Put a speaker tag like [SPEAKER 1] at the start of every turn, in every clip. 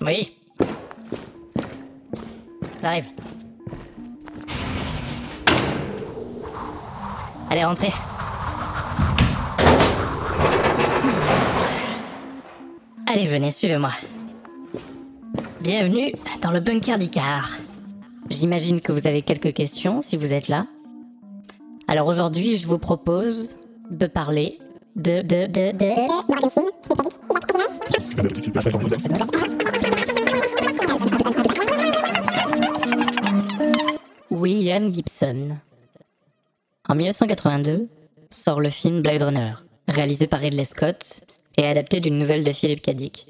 [SPEAKER 1] Oui. J'arrive. Allez, rentrez. Allez, venez, suivez-moi. Bienvenue dans le bunker d'Icar. J'imagine que vous avez quelques questions si vous êtes là. Alors aujourd'hui, je vous propose de parler de de de de William Gibson. En 1982 sort le film Blade Runner, réalisé par Ridley Scott et adapté d'une nouvelle de Philip K. Dick.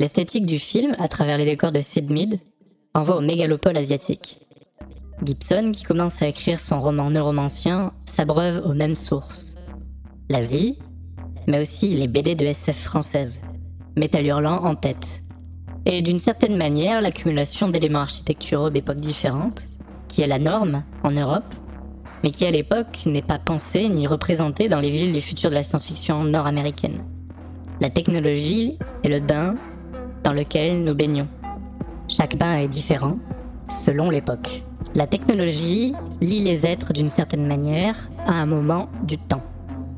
[SPEAKER 1] L'esthétique du film, à travers les décors de Sid Mead, envoie au mégalopole asiatique. Gibson, qui commence à écrire son roman neuromancien, s'abreuve aux mêmes sources. L'Asie, mais aussi les BD de SF françaises, Métal Hurlant en tête. Et d'une certaine manière, l'accumulation d'éléments architecturaux d'époques différentes, qui est la norme en Europe, mais qui à l'époque n'est pas pensée ni représentée dans les villes du futur de la science-fiction nord-américaine. La technologie est le bain dans lequel nous baignons. Chaque bain est différent, selon l'époque. La technologie lie les êtres d'une certaine manière à un moment du temps.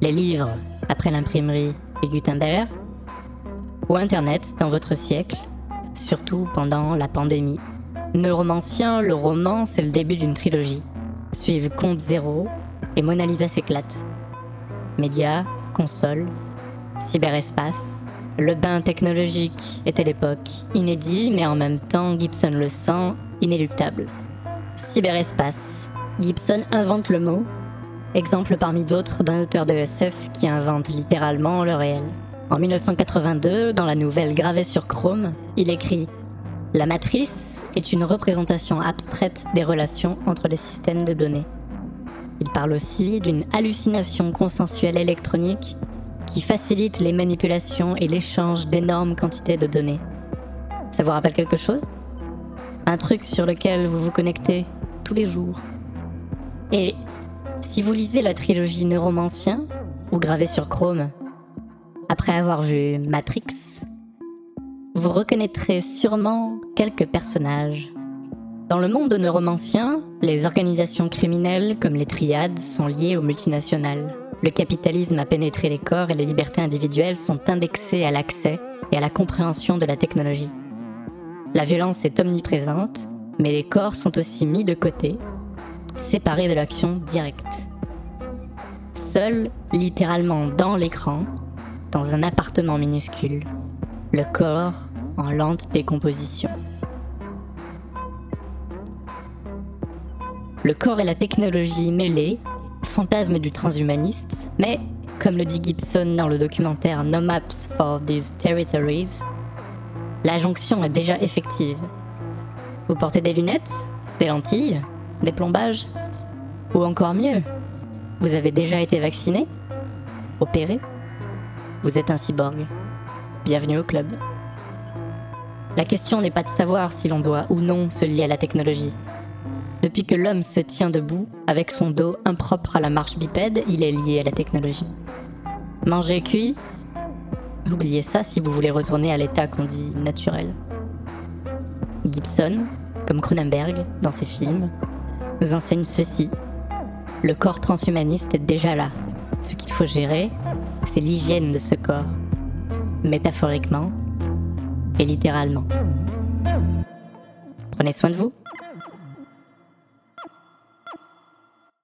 [SPEAKER 1] Les livres, après l'imprimerie et Gutenberg, ou Internet dans votre siècle, surtout pendant la pandémie. Neuromancien, le roman, c'est le début d'une trilogie. Suivent Compte Zéro et Mona Lisa s'éclate. Médias, consoles, cyberespace, le bain technologique à l'époque inédit, mais en même temps, Gibson le sent, inéluctable. Cyberespace. Gibson invente le mot, exemple parmi d'autres d'un auteur de SF qui invente littéralement le réel. En 1982, dans la nouvelle gravée sur Chrome, il écrit La matrice est une représentation abstraite des relations entre les systèmes de données. Il parle aussi d'une hallucination consensuelle électronique qui facilite les manipulations et l'échange d'énormes quantités de données. Ça vous rappelle quelque chose? Un truc sur lequel vous vous connectez tous les jours. Et si vous lisez la trilogie Neuromancien, ou gravé sur Chrome, après avoir vu Matrix, vous reconnaîtrez sûrement quelques personnages. Dans le monde neuromancien, les organisations criminelles comme les triades sont liées aux multinationales. Le capitalisme a pénétré les corps et les libertés individuelles sont indexées à l'accès et à la compréhension de la technologie. La violence est omniprésente, mais les corps sont aussi mis de côté, séparés de l'action directe. Seul, littéralement dans l'écran, dans un appartement minuscule, le corps en lente décomposition. Le corps et la technologie mêlés, fantasme du transhumaniste, mais, comme le dit Gibson dans le documentaire No Maps for These Territories, la jonction est déjà effective. Vous portez des lunettes, des lentilles, des plombages Ou encore mieux, vous avez déjà été vacciné Opéré Vous êtes un cyborg. Bienvenue au club. La question n'est pas de savoir si l'on doit ou non se lier à la technologie. Depuis que l'homme se tient debout, avec son dos impropre à la marche bipède, il est lié à la technologie. Manger cuit? Oubliez ça si vous voulez retourner à l'état qu'on dit naturel. Gibson, comme Cronenberg dans ses films, nous enseigne ceci. Le corps transhumaniste est déjà là. Ce qu'il faut gérer, c'est l'hygiène de ce corps, métaphoriquement et littéralement. Prenez soin de vous.